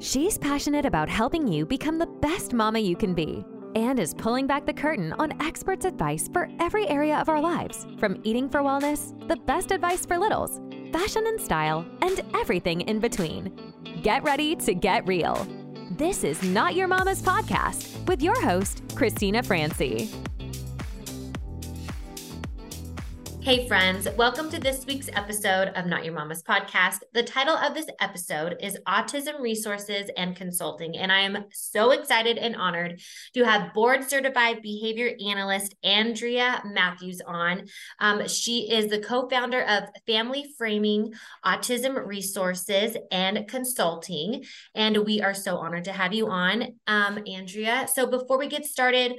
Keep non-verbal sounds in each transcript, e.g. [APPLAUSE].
She's passionate about helping you become the best mama you can be and is pulling back the curtain on experts' advice for every area of our lives from eating for wellness, the best advice for littles, fashion and style, and everything in between. Get ready to get real. This is Not Your Momma's Podcast with your host, Cristina Francy. Hey, friends, welcome to this week's episode of Not Your Momma's Podcast. The title of this episode is Autism Resources and Consulting. And I am so excited and honored to have board certified behavior analyst Andrea Mathews on. Um, she is the co founder of Family Framing Autism Resources and Consulting. And we are so honored to have you on, um, Andrea. So before we get started,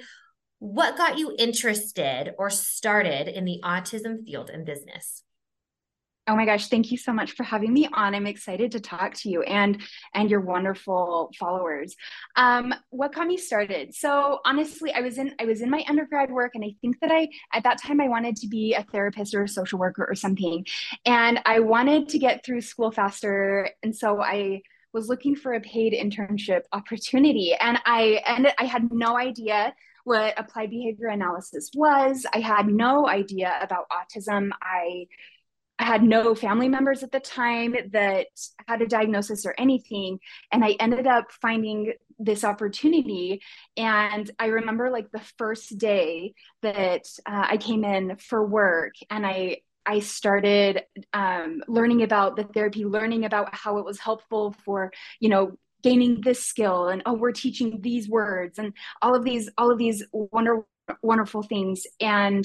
what got you interested or started in the autism field and business? Oh my gosh, thank you so much for having me on. I'm excited to talk to you and and your wonderful followers. Um, what got me started? So honestly, I was in I was in my undergrad work and I think that I at that time I wanted to be a therapist or a social worker or something. And I wanted to get through school faster. And so I was looking for a paid internship opportunity. And I and I had no idea what applied behavior analysis was. I had no idea about autism. I I had no family members at the time that had a diagnosis or anything. And I ended up finding this opportunity. And I remember like the first day that uh, I came in for work and I I started um, learning about the therapy, learning about how it was helpful for, you know, gaining this skill and oh we're teaching these words and all of these all of these wonder, wonderful things. And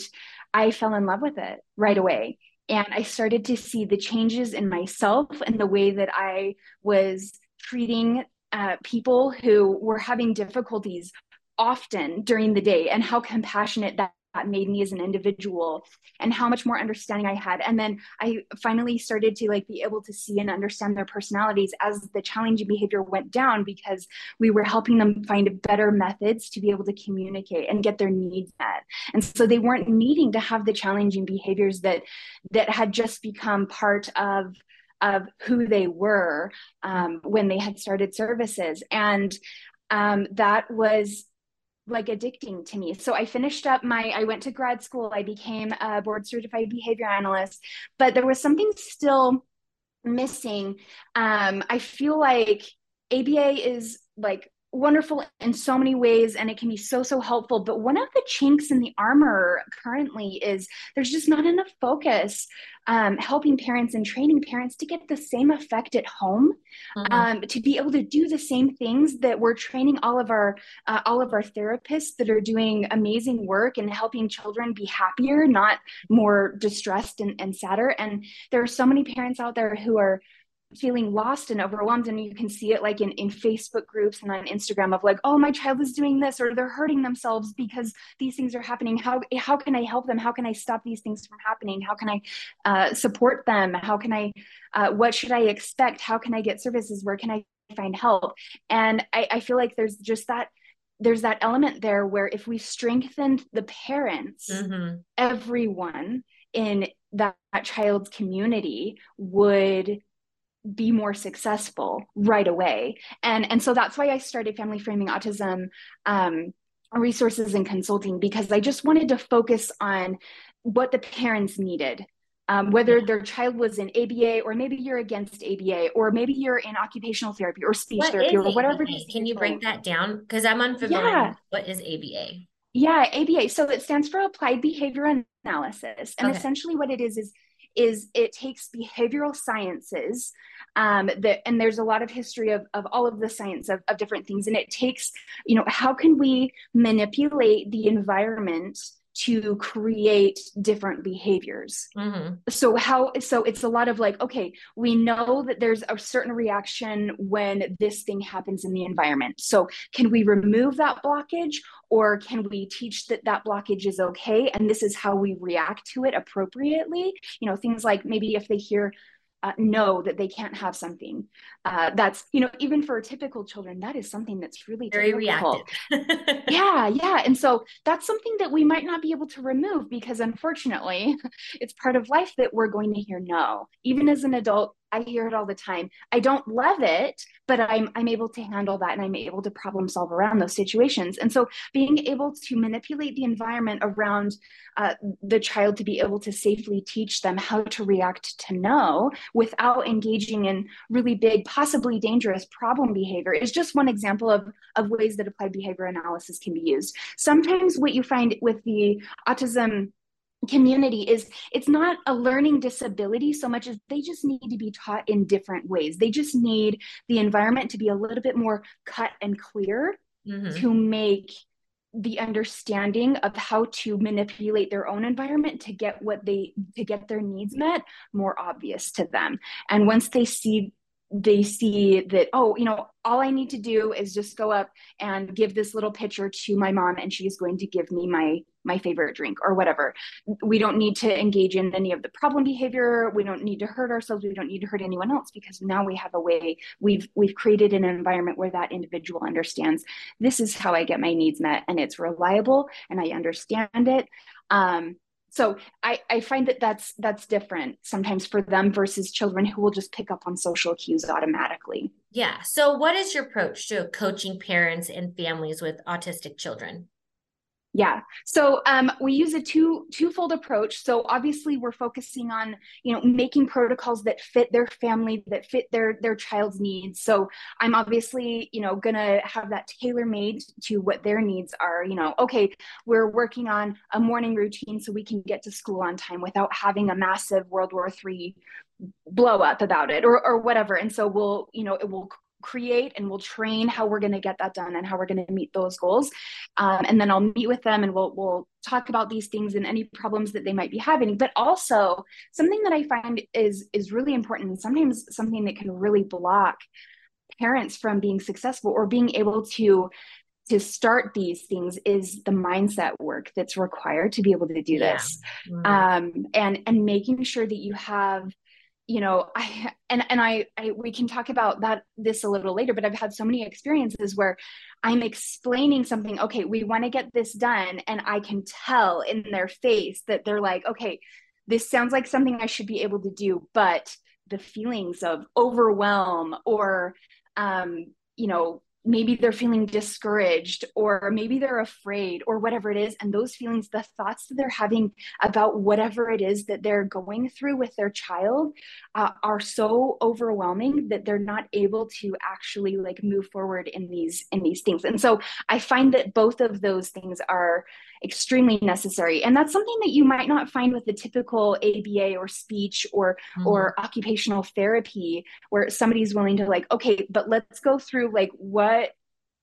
i fell in love with it right away. And i started to see the changes in myself and the way that i was treating uh, people who were having difficulties often during the day and how compassionate that that made me as an individual and how much more understanding I had. And then I finally started to like be able to see and understand their personalities as the challenging behavior went down because we were helping them find better methods to be able to communicate and get their needs met. And so they weren't needing to have the challenging behaviors that that had just become part of of who they were um, when they had started services. And um, that was like addicting to me. So I finished up my, I went to grad school, I became a board certified behavior analyst, but there was something still missing. Um, I feel like ABA is like wonderful in so many ways and it can be so so helpful but one of the chinks in the armor currently is there's just not enough focus um, helping parents and training parents to get the same effect at home mm-hmm. um, to be able to do the same things that we're training all of our uh, all of our therapists that are doing amazing work and helping children be happier not more distressed and, and sadder and there are so many parents out there who are feeling lost and overwhelmed and you can see it like in, in facebook groups and on instagram of like oh my child is doing this or they're hurting themselves because these things are happening. How how can i help them? How can i stop these things from happening? How can i uh, support them? How can i uh, what should i expect? How can i get services? Where can i find help? And i, I feel like there's just that there's that element there where if we strengthened the parents mm-hmm. everyone in that, that child's community would be more successful right away and and so that's why i started family framing autism um, resources and consulting because i just wanted to focus on what the parents needed um, whether their child was in ABA or maybe you're against ABA or maybe you're in occupational therapy or speech what therapy or whatever. Can you break that down? Because I'm unfamiliar. Yeah. What is ABA? Yeah, ABA. So it stands for Applied Behavior Analysis, and okay. essentially what it is is is it takes behavioral sciences um, that and there's a lot of history of, of all of the science of, of different things. And it takes you know how can we manipulate the environment to create different behaviors? Mm-hmm. so how so it's a lot of like okay we know that there's a certain reaction when this thing happens in the environment. So can we remove that blockage or can we teach that that blockage is okay and this is how we react to it appropriately you know things like maybe if they hear uh, know that they can't have something uh, that's you know even for typical children that is something that's really very difficult. reactive [LAUGHS] yeah yeah and so that's something that we might not be able to remove because unfortunately [LAUGHS] it's part of life that we're going to hear no even as an adult I hear it all the time. I don't love it, but I'm I'm able to handle that and I'm able to problem solve around those situations. And so being able to manipulate the environment around uh, the child to be able to safely teach them how to react to no without engaging in really big, possibly dangerous problem behavior is just one example of, of ways that applied behavior analysis can be used. Sometimes what you find with the autism community is it's not a learning disability so much as they just need to be taught in different ways they just need the environment to be a little bit more cut and clear mm-hmm. to make the understanding of how to manipulate their own environment to get what they to get their needs met more obvious to them and once they see they see that oh you know all i need to do is just go up and give this little picture to my mom and she's going to give me my my favorite drink or whatever. We don't need to engage in any of the problem behavior. We don't need to hurt ourselves. We don't need to hurt anyone else because now we have a way. We've we've created an environment where that individual understands this is how i get my needs met and it's reliable and i understand it. Um, so I, I find that that's that's different sometimes for them versus children who will just pick up on social cues automatically. Yeah. So what is your approach to coaching parents and families with autistic children yeah. So um, we use a two twofold approach. So obviously we're focusing on you know making protocols that fit their family, that fit their their child's needs. So I'm obviously you know gonna have that tailor made to what their needs are. You know, okay, we're working on a morning routine so we can get to school on time without having a massive World War III blow up about it or or whatever. And so we'll you know it will create and we'll train how we're going to get that done and how we're going to meet those goals. Um, and then i'll meet with them and we'll we'll talk about these things and any problems that they might be having. But also something that i find is is really important and sometimes something that can really block parents from being successful or being able to to start these things is the mindset work that's required to be able to do this. Yeah. um, and and making sure that you have you know i and and I, I we can talk about that this a little later but i've had so many experiences where i'm explaining something okay we want to get this done and i can tell in their face that they're like okay this sounds like something i should be able to do but the feelings of overwhelm or um you know maybe they're feeling discouraged or maybe they're afraid or whatever it is. And those feelings the thoughts that they're having about whatever it is that they're going through with their child uh, are so overwhelming that they're not able to actually like move forward in these in these things. And so i find that both of those things are extremely necessary and that's something that you might not find with the typical aba or speech or mm-hmm. or occupational therapy where somebody's willing to like okay but let's go through like what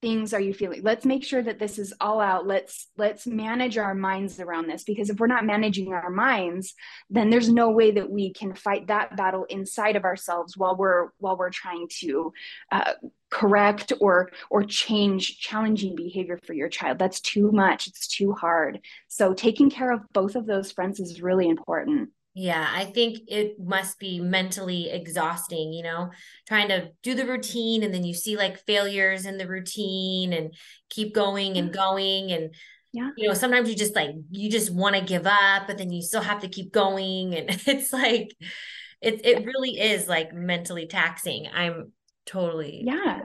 things are you feeling? Let's make sure that this is all out. Let's let's manage our minds around this because if we're not managing our minds then there's no way that we can fight that battle inside of ourselves while we're while we're trying to uh, correct or or change challenging behavior for your child. That's too much. It's too hard. So taking care of both of those fronts is really important yeah, I think it must be mentally exhausting, you know, trying to do the routine and then you see like failures in the routine and keep going and mm-hmm. going and yeah. You know, sometimes you just like you just want to give up, but then you still have to keep going and [LAUGHS] it's like it it really is like mentally taxing. I'm totally Yeah.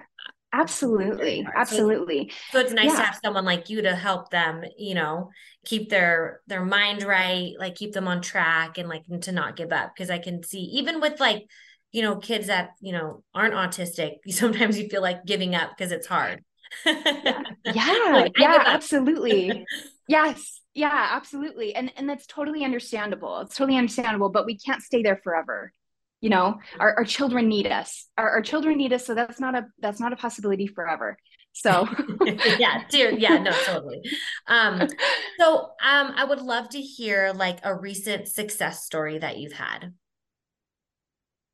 Absolutely. Absolutely. So, so it's nice yeah. to have someone like you to help them, you know, keep their their mind right, like keep them on track and like to not give up because I can see even with like, you know, kids that, you know, aren't autistic, [LAUGHS] sometimes you feel like giving up because it's hard. yeah. [LAUGHS] Yeah, like, yeah absolutely. [LAUGHS] yes. Yeah, absolutely. And and that's totally understandable. It's totally understandable, but we can't stay there forever you know our, our children need us. Our, our children need us so that's not a that's not a possibility forever. So [LAUGHS] yeah dear yeah no totally. Um [LAUGHS] so um i would love to hear like a recent success story that you've had.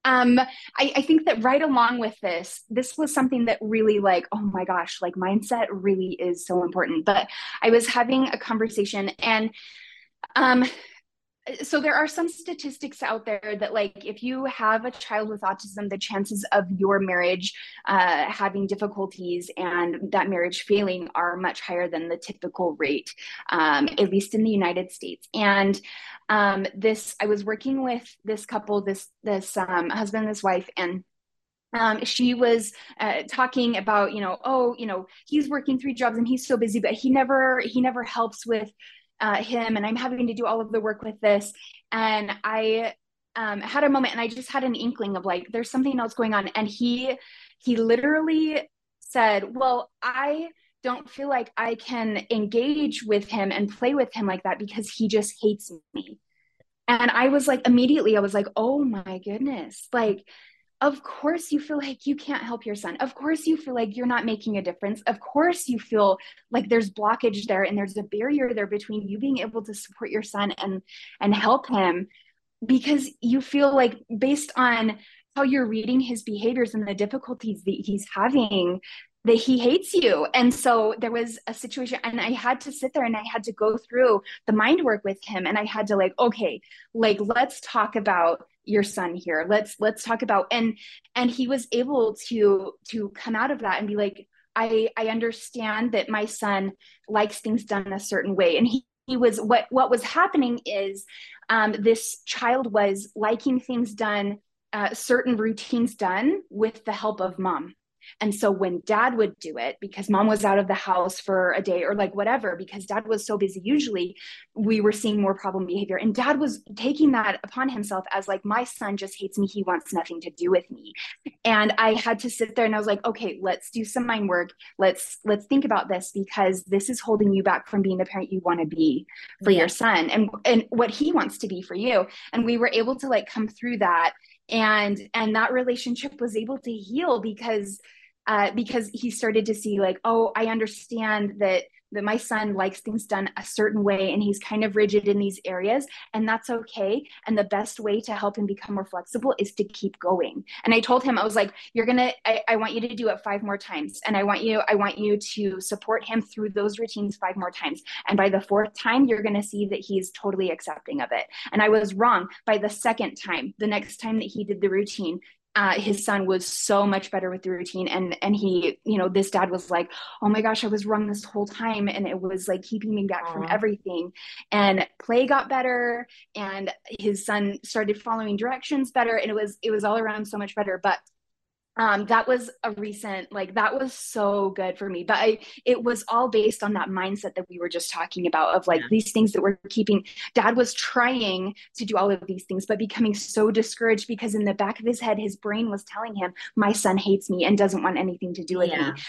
Um I, I think that right along with this this was something that really like oh my gosh like mindset really is so important. But i was having a conversation and um so there are some statistics out there that like if you have a child with autism the chances of your marriage uh, having difficulties and that marriage failing are much higher than the typical rate um, at least in the united states. And um, this i was working with this couple this this um, husband and this wife and um, she was uh, talking about you know oh you know he's working three jobs and he's so busy but he never he never helps with uh, him and I'm having to do all of the work with this. And I um, had a moment and I just had an inkling of like, there's something else going on. And he, he literally said, well, I don't feel like I can engage with him and play with him like that because he just hates me. And I was like, immediately, I was like, oh my goodness, like of course you feel like you can't help your son of course you feel like you're not making a difference of course you feel like there's blockage there and there's a barrier there between you being able to support your son and and help him because you feel like based on how you're reading his behaviors and the difficulties that he's having that he hates you. And so there was a situation, and I had to sit there and I had to go through the mind work with him. And I had to, like, okay, like, let's talk about your son here. Let's let's talk about and and he was able to to come out of that and be like i i understand that my son likes things done a certain way. And he he was what what was happening is um, this child was liking things done uh, certain routines done with the help of mom and so when dad would do it, because mom was out of the house for a day or like whatever, because dad was so busy, usually we were seeing more problem behavior. And dad was taking that upon himself as like, my son just hates me. He wants nothing to do with me. And I had to sit there and I was like, okay, let's do some mind work. Let's, let's think about this because this is holding you back from being the parent you want to be for yeah. your son and, and what he wants to be for you. And we were able to like come through that and and that relationship was able to heal because uh, because he started to see like, oh, I understand that that my son likes things done a certain way and he's kind of rigid in these areas and that's okay. And the best way to help him become more flexible is to keep going. And i told him i was like you're gonna I, I, want you to do it five more times and i want you i want you to support him through those routines five more times. And by the fourth time you're gonna see that he's totally accepting of it. And i was wrong. By the second time the next time that he did the routine uh, his son was so much better with the routine. And and he you know this dad was like oh my gosh i was wrong this whole time. And it was like keeping me back Aww. from everything. And play got better and his son started following directions better and it was it was all around so much better. But um, that was a recent like that was so good for me but I, it was all based on that mindset that we were just talking about of like yeah. these things that we're keeping dad was trying to do all of these things but becoming so discouraged because in the back of his head his brain was telling him my son hates me and doesn't want anything to do with yeah. me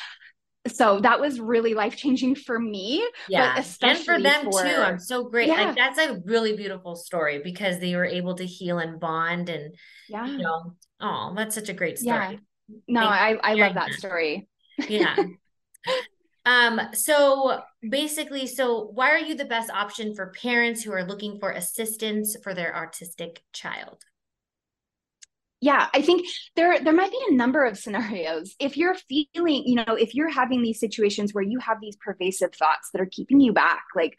so that was really life changing for me. Yeah, and for them for, too. I'm so great. Yeah. Like that's a really beautiful story because they were able to heal and bond, and yeah, you know, oh, that's such a great story. Yeah no i i love that story. Yeah. [LAUGHS] Um so basically so why are you the best option for parents who are looking for assistance for their autistic child? Yeah i think there there might be a number of scenarios. If you're feeling you know if you're having these situations where you have these pervasive thoughts that are keeping you back like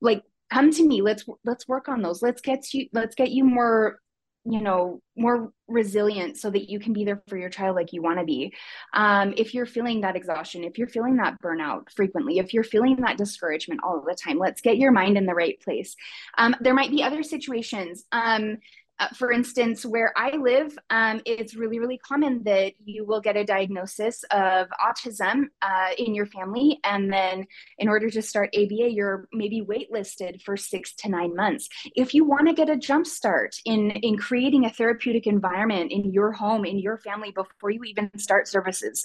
like come to me. Let's let's work on those. Let's get you let's get you more you know more resilient so that you can be there for your child like you want to be. Um, if you're feeling that exhaustion if you're feeling that burnout frequently if you're feeling that discouragement all the time let's get your mind in the right place. Um, there might be other situations. Um, uh, for instance, where I live, um, it's really, really common that you will get a diagnosis of autism uh, in your family. And then, in order to start ABA, you're maybe waitlisted for six to nine months. If you want to get a jump start in, in creating a therapeutic environment in your home, in your family, before you even start services,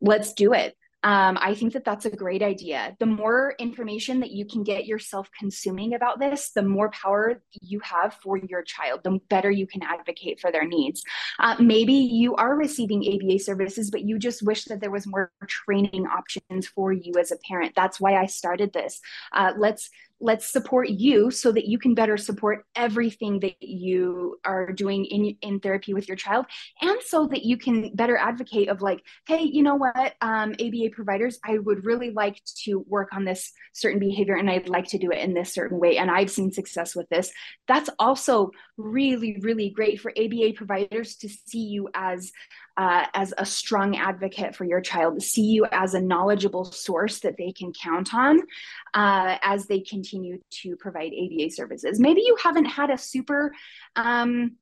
let's do it um, I think that that's a great idea. The more information that you can get yourself consuming about this, the more power you have for your child, the better you can advocate for their needs. Uh, maybe you are receiving ABA services, but you just wish that there was more training options for you as a parent. That's why I started this. Uh, let's let's support you so that you can better support everything that you are doing in in therapy with your child. And so that you can better advocate of like hey you know what um, aba providers i would really like to work on this certain behavior and i'd like to do it in this certain way. And i've seen success with this. That's also really really great for aba providers to see you as uh, as a strong advocate for your child, see you as a knowledgeable source that they can count on uh, as they continue to provide ABA services. Maybe you haven't had a super um,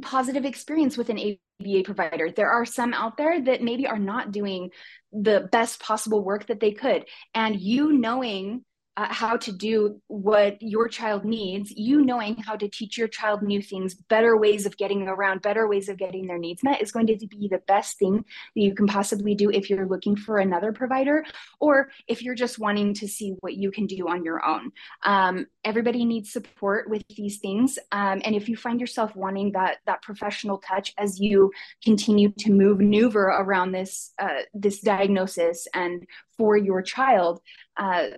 positive experience with an ABA provider. There are some out there that maybe are not doing the best possible work that they could. And you knowing uh, how to do what your child needs, you knowing how to teach your child new things, better ways of getting around, better ways of getting their needs met is going to be the best thing that you can possibly do if you're looking for another provider or if you're just wanting to see what you can do on your own. Um, everybody needs support with these things. Um, and if you find yourself wanting that, that professional touch as you continue to move, maneuver around this, uh, this diagnosis and for your child, uh,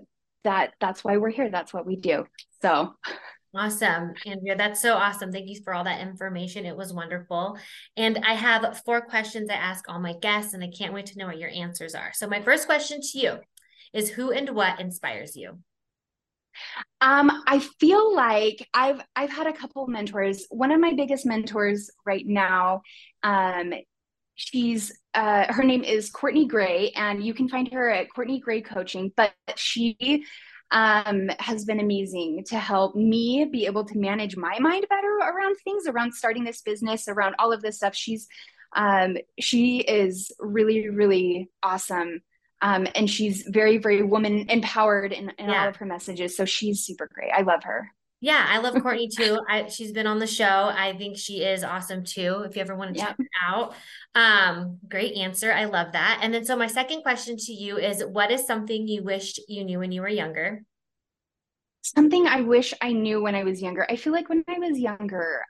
that that's why we're here. That's what we do. So Awesome, Andrea. That's so awesome. Thank you for all that information. It was wonderful. And I have four questions I ask all my guests, and I can't wait to know what your answers are. So, my first question to you is Who and what inspires you? Um, I feel like I've I've had a couple mentors. One of my biggest mentors right now, um, she's uh, her name is Courtney Gray, and you can find her at Courtney Gray Coaching. But she um, has been amazing to help me be able to manage my mind better around things, around starting this business, around all of this stuff. She's um, she is really, really awesome. Um, and she's very, very woman empowered in, in yeah. all of her messages. So she's super great. I love her. Yeah, I love Courtney [LAUGHS] too. I, she's been on the show. I think she is awesome too. If you ever want to check her out, um, great answer. I love that. And then, so my second question to you is, what is something you wished you knew when you were younger? Something I wish I knew when I was younger. I feel like when I was younger,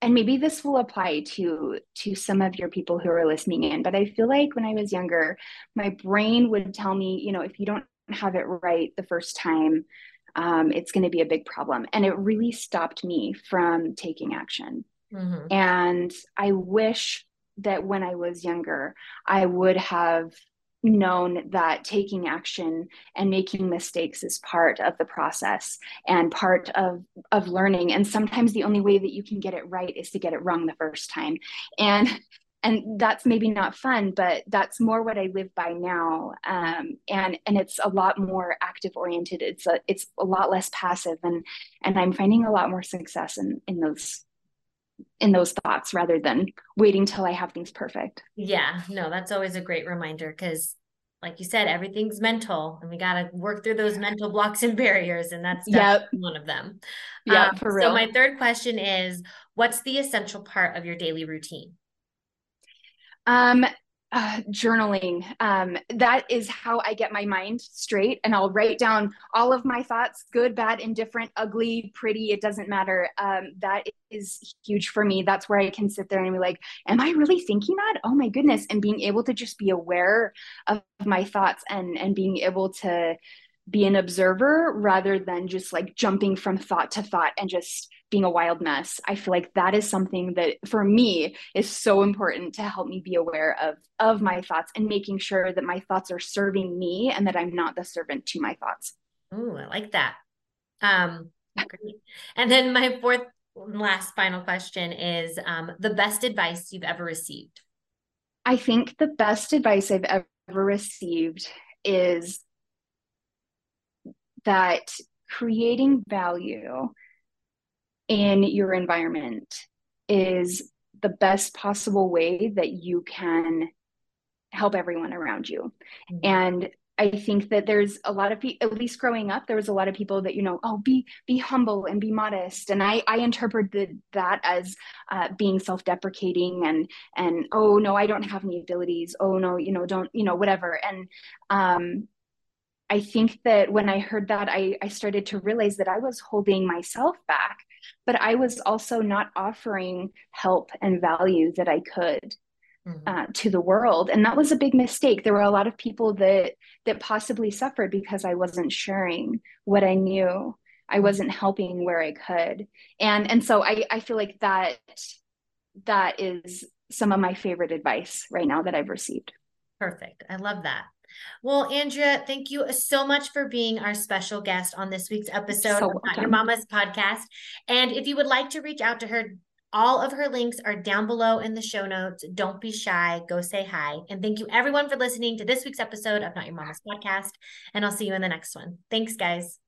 and maybe this will apply to to some of your people who are listening in, but I feel like when I was younger, my brain would tell me, you know, if you don't have it right the first time um, it's going to be a big problem. And it really stopped me from taking action. Mm-hmm. And I wish that when I was younger, I would have known that taking action and making mistakes is part of the process and part of of learning and sometimes the only way that you can get it right is to get it wrong the first time and and that's maybe not fun but that's more what i live by now. Um, and and it's a lot more active oriented. It's a it's a lot less passive and and i'm finding a lot more success in in those in those thoughts rather than waiting till i have things perfect. Yeah no that's always a great reminder because like you said everything's mental and we got to work through those mental blocks and barriers and that's yep. one of them. Yeah um, for real. so my third question is what's the essential part of your daily routine um, uh, journaling. Um, that is how I get my mind straight, and I'll write down all of my thoughts good, bad, indifferent, ugly, pretty, it doesn't matter. Um, that is huge for me. That's where I can sit there and be like, Am I really thinking that? Oh my goodness. And being able to just be aware of my thoughts and and being able to be an observer rather than just like jumping from thought to thought and just being a wild mess i feel like that is something that for me is so important to help me be aware of of my thoughts and making sure that my thoughts are serving me and that i'm not the servant to my thoughts. Oh i like that. Um great. and then my fourth last final question is um, the best advice you've ever received. I think the best advice i've ever received is that creating value in your environment is the best possible way that you can help everyone around you. Mm-hmm. And I think that there's a lot of people, at least growing up, there was a lot of people that, you know, oh, be, be humble and be modest. And I, I interpreted that as uh, being self-deprecating and, and, oh no, I don't have any abilities. Oh no, you know, don't, you know, whatever. And, um, I think that when I heard that, I, I started to realize that I was holding myself back, but I was also not offering help and value that I could. Mm-hmm. Uh, to the world and that was a big mistake there were a lot of people that that possibly suffered because i wasn't sharing what i knew I wasn't helping where I could. And and so I I feel like that that is some of my favorite advice right now that I've received. Perfect. I love that. Well, Andrea, thank you so much for being our special guest on this week's episode so of Not Your Momma's podcast. And if you would like to reach out to her, all of her links are down below in the show notes. Don't be shy. Go say hi. And thank you, everyone, for listening to this week's episode of Not Your Momma's podcast. And I'll see you in the next one. Thanks, guys.